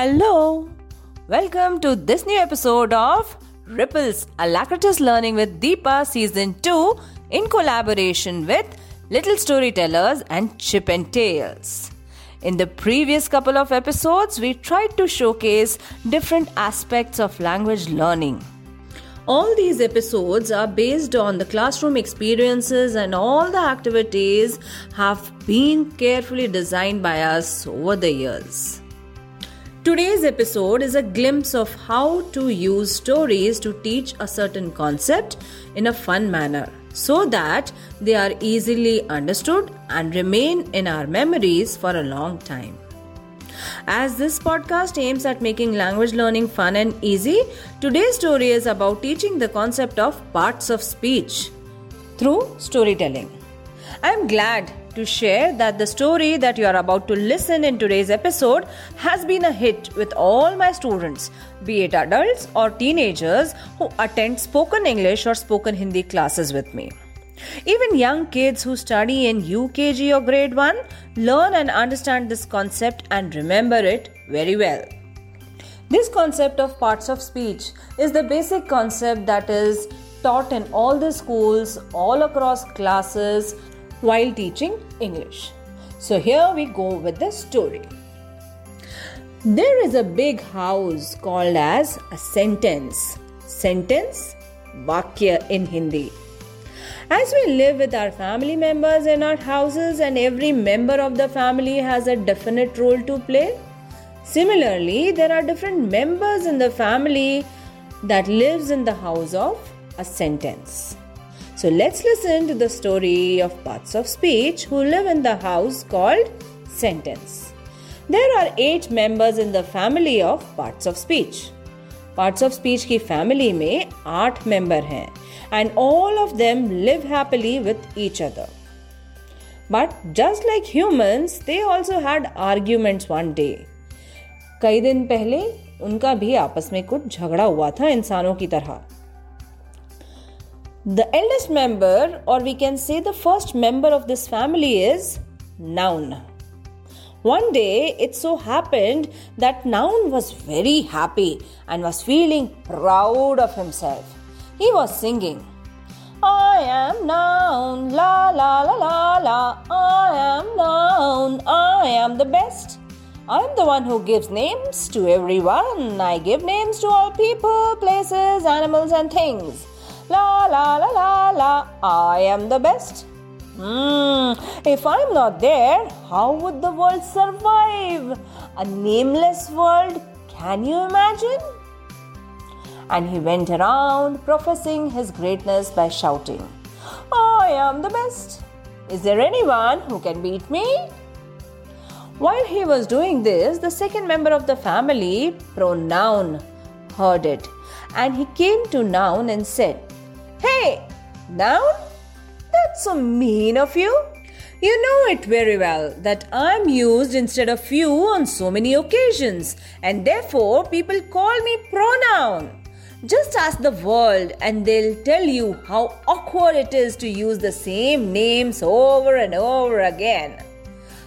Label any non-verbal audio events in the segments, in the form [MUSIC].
Hello! Welcome to this new episode of Ripples Alacritus Learning with Deepa Season 2 in collaboration with Little Storytellers and Chip and Tales. In the previous couple of episodes, we tried to showcase different aspects of language learning. All these episodes are based on the classroom experiences, and all the activities have been carefully designed by us over the years. Today's episode is a glimpse of how to use stories to teach a certain concept in a fun manner so that they are easily understood and remain in our memories for a long time. As this podcast aims at making language learning fun and easy, today's story is about teaching the concept of parts of speech through storytelling. I am glad to share that the story that you are about to listen in today's episode has been a hit with all my students, be it adults or teenagers who attend spoken English or spoken Hindi classes with me. Even young kids who study in UKG or grade 1 learn and understand this concept and remember it very well. This concept of parts of speech is the basic concept that is taught in all the schools, all across classes, while teaching English. So, here we go with the story. There is a big house called as a sentence. Sentence, Vakya in Hindi. As we live with our family members in our houses, and every member of the family has a definite role to play, similarly, there are different members in the family that lives in the house of a sentence. So let's listen to the story of parts of speech who live in the house called sentence. There are eight members in the family of parts of speech. Parts of speech की family में आठ member हैं and all of them live happily with each other but just like humans they also had arguments one day कई दिन पहले उनका भी आपस में कुछ झगड़ा हुआ था इंसानों की तरह the eldest member, or we can say the first member of this family, is Noun. One day, it so happened that Noun was very happy and was feeling proud of himself. He was singing, I am Noun, la la la la la, I am Noun, I am the best. I am the one who gives names to everyone. I give names to all people, places, animals, and things. La la la la la, I am the best. Hmm, if I'm not there, how would the world survive? A nameless world, can you imagine? And he went around professing his greatness by shouting, I am the best. Is there anyone who can beat me? While he was doing this, the second member of the family, pronoun, heard it and he came to noun and said, Hey, noun, that's so mean of you. You know it very well that I'm used instead of you on so many occasions, and therefore people call me pronoun. Just ask the world, and they'll tell you how awkward it is to use the same names over and over again.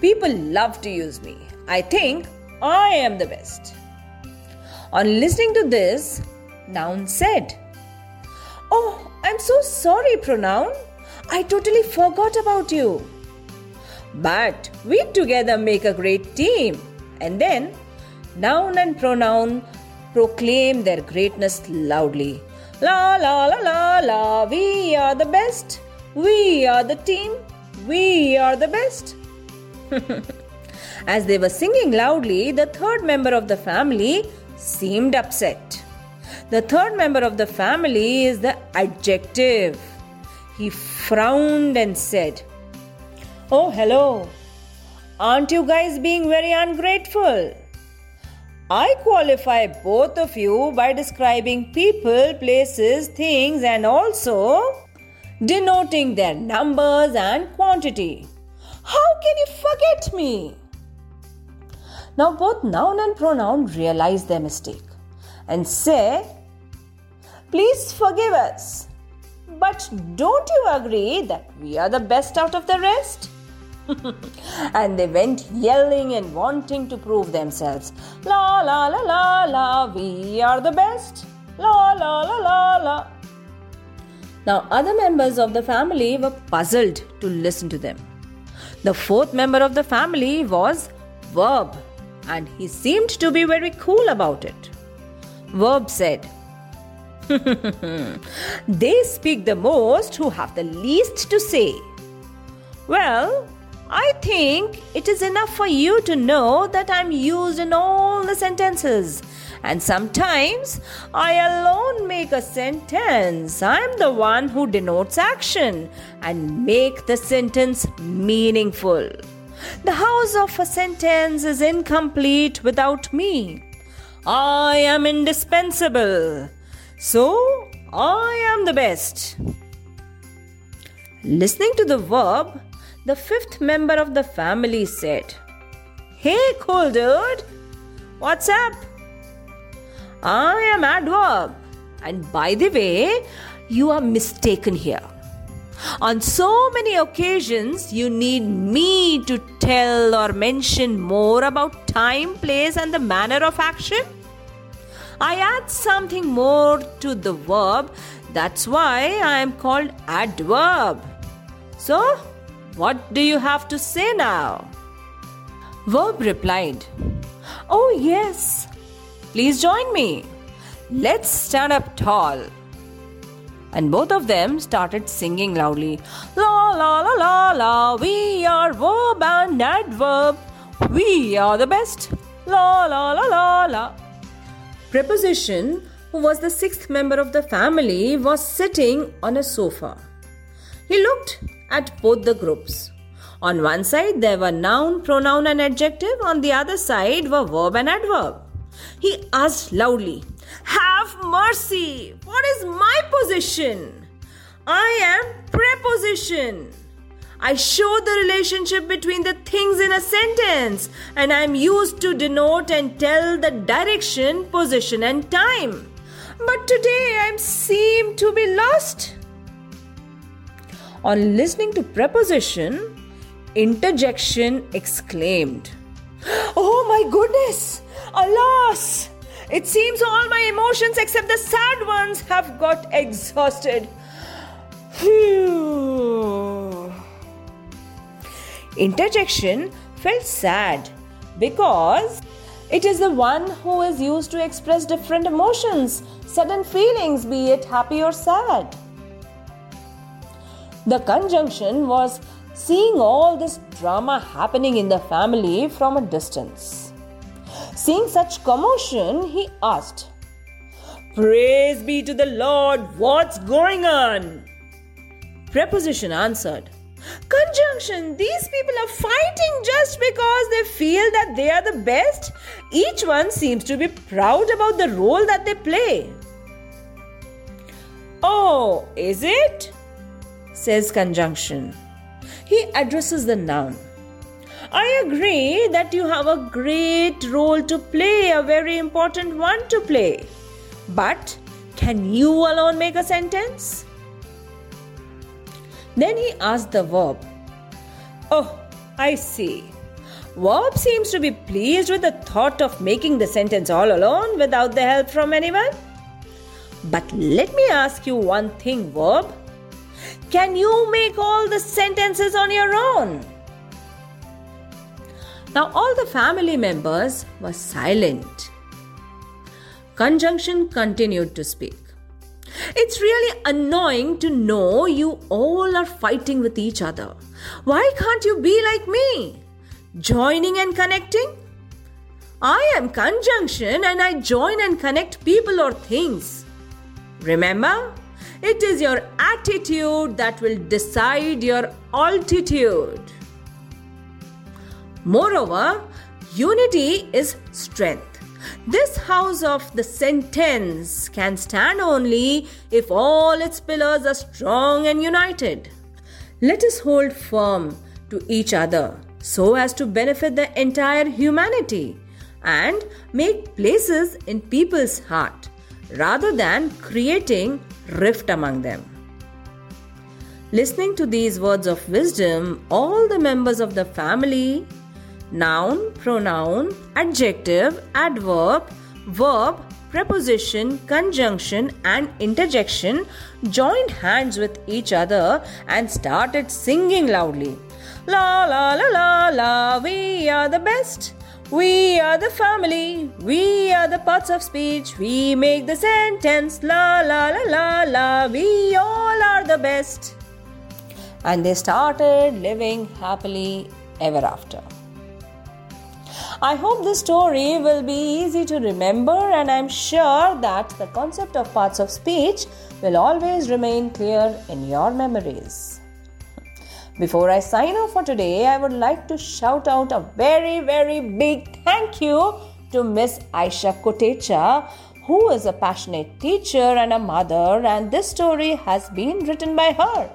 People love to use me. I think I am the best. On listening to this, Noun said, Oh, I'm so sorry, pronoun. I totally forgot about you. But we together make a great team. And then noun and pronoun proclaim their greatness loudly. La la la la la, we are the best. We are the team. We are the best. [LAUGHS] As they were singing loudly, the third member of the family seemed upset. The third member of the family is the adjective. He frowned and said, Oh, hello. Aren't you guys being very ungrateful? I qualify both of you by describing people, places, things, and also denoting their numbers and quantity. How can you forget me? Now, both noun and pronoun realize their mistake and say, Please forgive us. But don't you agree that we are the best out of the rest? [LAUGHS] and they went yelling and wanting to prove themselves. La la la la la, we are the best. La la la la la. Now, other members of the family were puzzled to listen to them. The fourth member of the family was Verb, and he seemed to be very cool about it. Verb said, [LAUGHS] They speak the most who have the least to say. Well, I think it is enough for you to know that I'm used in all the sentences. And sometimes I alone make a sentence. I'm the one who denotes action and make the sentence meaningful. The house of a sentence is incomplete without me. I am indispensable. So I am the best. Listening to the verb, the fifth member of the family said, Hey, cool dude, what's up? I am adverb. And by the way, you are mistaken here. On so many occasions, you need me to tell or mention more about time, place, and the manner of action. I add something more to the verb, that's why I am called adverb. So, what do you have to say now? Verb replied, Oh, yes. Please join me. Let's stand up tall. And both of them started singing loudly. La la la la la, we are verb and adverb. We are the best. La la la la la. Preposition, who was the sixth member of the family, was sitting on a sofa. He looked at both the groups. On one side there were noun, pronoun, and adjective, on the other side were verb and adverb. He asked loudly, Have mercy! What is my position? I am preposition. I show the relationship between the things in a sentence and I am used to denote and tell the direction, position, and time. But today I seem to be lost. On listening to preposition, interjection exclaimed, Oh my goodness! Alas! It seems all my emotions except the sad ones have got exhausted. Phew. Interjection felt sad because it is the one who is used to express different emotions, sudden feelings, be it happy or sad. The conjunction was seeing all this drama happening in the family from a distance. Seeing such commotion, he asked, Praise be to the Lord, what's going on? Preposition answered, Conjunction, these people are fighting just because they feel that they are the best. Each one seems to be proud about the role that they play. Oh, is it? says conjunction. He addresses the noun. I agree that you have a great role to play, a very important one to play. But can you alone make a sentence? Then he asked the verb. Oh, I see. Verb seems to be pleased with the thought of making the sentence all alone without the help from anyone. But let me ask you one thing, verb. Can you make all the sentences on your own? Now, all the family members were silent. Conjunction continued to speak. It's really annoying to know you all are fighting with each other. Why can't you be like me? Joining and connecting? I am conjunction and I join and connect people or things. Remember, it is your attitude that will decide your altitude. Moreover, unity is strength. This house of the sentence can stand only if all its pillars are strong and united. Let us hold firm to each other so as to benefit the entire humanity and make places in people's heart rather than creating rift among them. Listening to these words of wisdom, all the members of the family noun, pronoun, adjective, adverb, verb, preposition, conjunction, and interjection joined hands with each other and started singing loudly. La la la la la, we are the best. We are the family, we are the parts of speech, we make the sentence la la la la la, we all are the best. And they started living happily ever after. I hope this story will be easy to remember, and I'm sure that the concept of parts of speech will always remain clear in your memories. Before I sign off for today, I would like to shout out a very, very big thank you to Miss Aisha Kotecha, who is a passionate teacher and a mother, and this story has been written by her.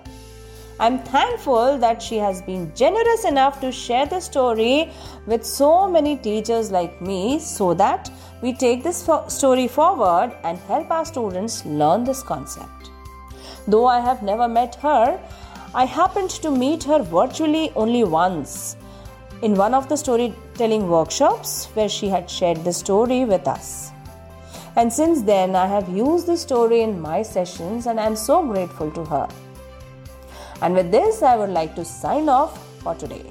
I'm thankful that she has been generous enough to share the story with so many teachers like me so that we take this fo- story forward and help our students learn this concept. Though I have never met her, I happened to meet her virtually only once in one of the storytelling workshops where she had shared the story with us. And since then, I have used the story in my sessions and I am so grateful to her. And with this, I would like to sign off for today.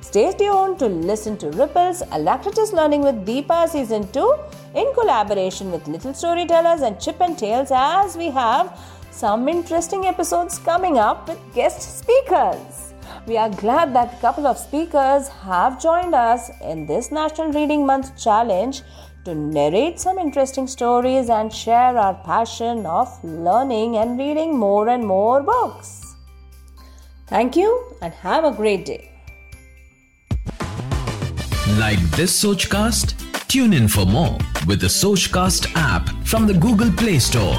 Stay tuned to listen to Ripples Alacritus Learning with Deepa Season 2 in collaboration with Little Storytellers and Chip and Tales as we have some interesting episodes coming up with guest speakers. We are glad that a couple of speakers have joined us in this National Reading Month challenge to narrate some interesting stories and share our passion of learning and reading more and more books. Thank you and have a great day. Like this Sochcast? Tune in for more with the Sochcast app from the Google Play Store.